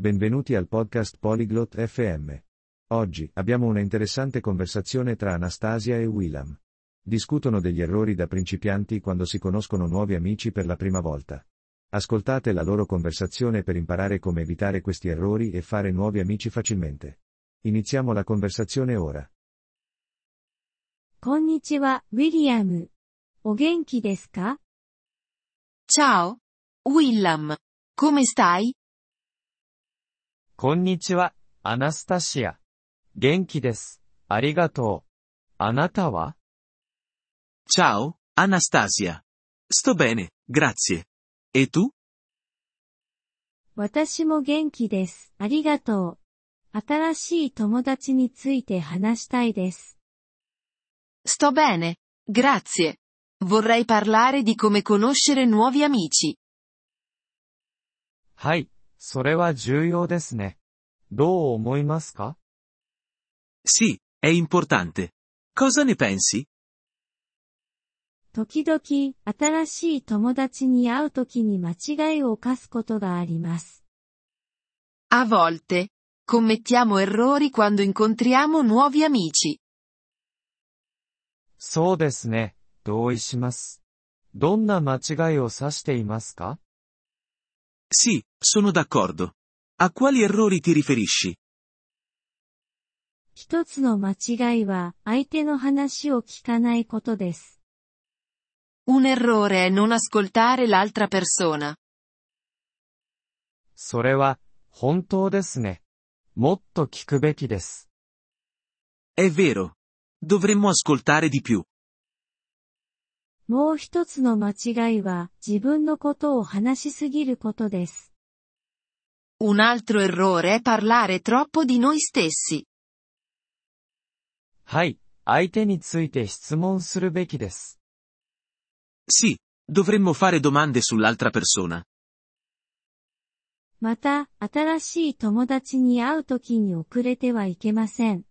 Benvenuti al podcast Polyglot FM. Oggi abbiamo una interessante conversazione tra Anastasia e Willam. Discutono degli errori da principianti quando si conoscono nuovi amici per la prima volta. Ascoltate la loro conversazione per imparare come evitare questi errori e fare nuovi amici facilmente. Iniziamo la conversazione ora. Konnichiwa, William. O genki desu ka? Ciao, Willam. Come stai? こんにちは、アナスタシア。元気です。ありがとう。あなたは？チャオ、アナスタシア。ストベネ、グラッシェ。えと私も元気です。ありがとう。新しい友達について話したいです。ストベネ、グラッシェ。vorrei parlare di come conoscere nuovi amici。はい、それは重要ですね。どう思いますか Sì, è importante. Cosa ne pensi? 時々、新しい友達に会うときに間違いを犯すことがあります。A volte, commettiamo errori quando incontriamo nuovi amici. そうですね、同意します。どんな間違いを指していますか Sì, sono d'accordo. A quali errori ti riferisci? 一つの間違いは、相手の話を聞かないことです。 Un errore è non ascoltare l'altra persona. それは、本当ですね。もっと聞くべきです。 È vero. Dovremmo ascoltare di più. もう一つの間違いは、自分のことを話しすぎることです。Un altro errore è parlare troppo di noi stessi. はい、相手について質問するべきです。Sì, dovremmo fare domande sull'altra persona. また、新しい友達に会うときに遅れてはいけません。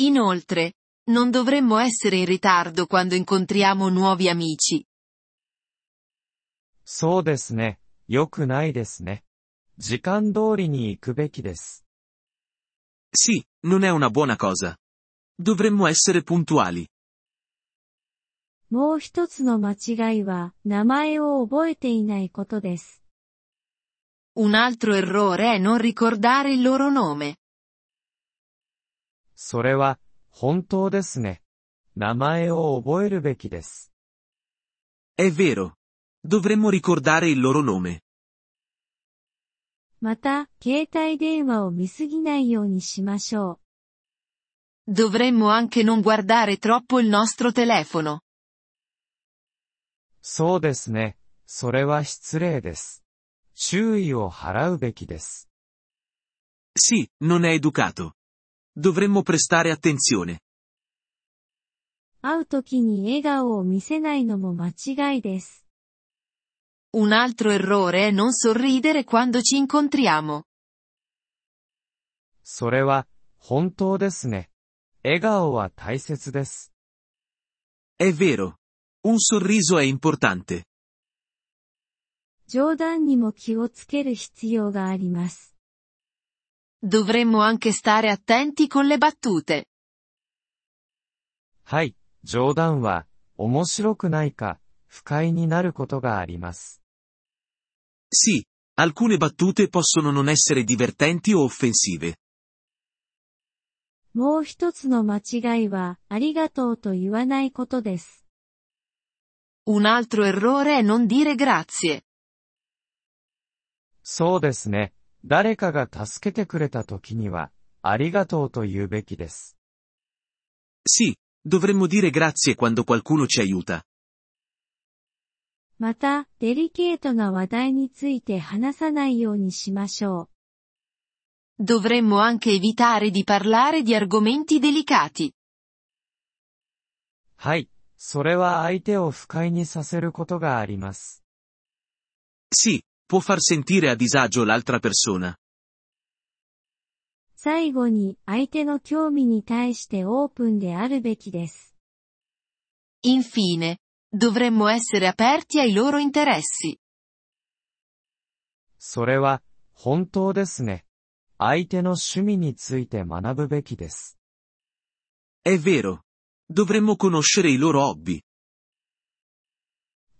Inoltre, non dovremmo essere in ritardo quando incontriamo nuovi amici. そうですね、良くないですね。時間通りに行くべきです。 Sì, non è una buona cosa. Dovremmo essere puntuali. もう一つの間違いは、名前を覚えていないことです。 Un altro errore è non ricordare il loro nome. それは、 本当ですね。名前を覚えるべきです。È vero. Dovremmo ricordare il loro nome. また、携帯電話を見すぎないようにしましょ Dovremmo anche non guardare troppo il nostro telefono. そうですね。それは失礼です。注意を払うべきです。Sì, non è educato. Dovremmo prestare attenzione. う。会うときに笑顔を見せないのも間違いです。Un altro errore è non sorridere quando ci incontriamo. それは、本当ですね。笑顔は大切です。È vero. Un sorriso è importante. 冗談にも気をつける必要があります。Dovremmo anche stare attenti con le battute. はい、冗談は、面白くないか、不快になることがあります。 Sì, alcune battute possono non essere divertenti o offensive. もう一つの間違いは、ありがとうと言わないことです。 Un altro errore è non dire grazie. そうですね。 誰かが助けてくれた時には、ありがとうと言うべきです。Sì, dovremmo dire grazie quando qualcuno ci aiuta. また、デリケートな話題について話さないようにしましょう。Dovremmo anche evitare di parlare di argomenti delicati. はい、それは相手を不快にさせることがあります。Sì, può far sentire a disagio l'altra persona. 最後に、相手の興味に対してオープンであるべきです。 Infine, dovremmo essere aperti ai loro interessi. それは、 本当ですね。相手の趣味について学ぶべきです。 È vero. Dovremmo conoscere i loro hobby.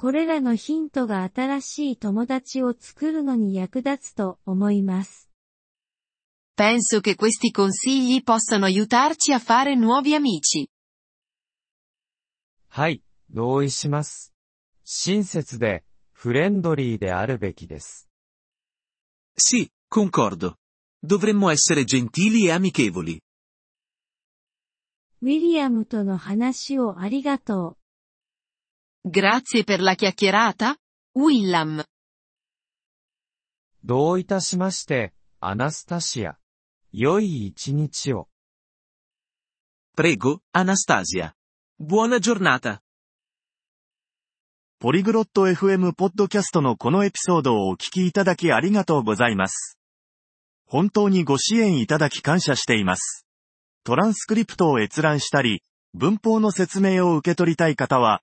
これらのヒントが新しい友達を作るのに役立つと思います。Penso che questi consigli possano aiutarci a fare nuovi amici. はい、同意します。親切で、フレンドリーであるべきです。Sì, concordo. Dovremmo essere gentili e amichevoli. ウィリアムとの話をありがとう。Grazie per la chiacchierata, Willam. どういたしまして、アナスタシア。良い一日を。Prego, Anastasia. Buona giornata. ポリグロット FM ポッドキャストのこのエピソードをお聞きいただきありがとうございます。本当にご支援いただき感謝しています。トランスクリプトを閲覧したり、文法の説明を受け取りたい方は、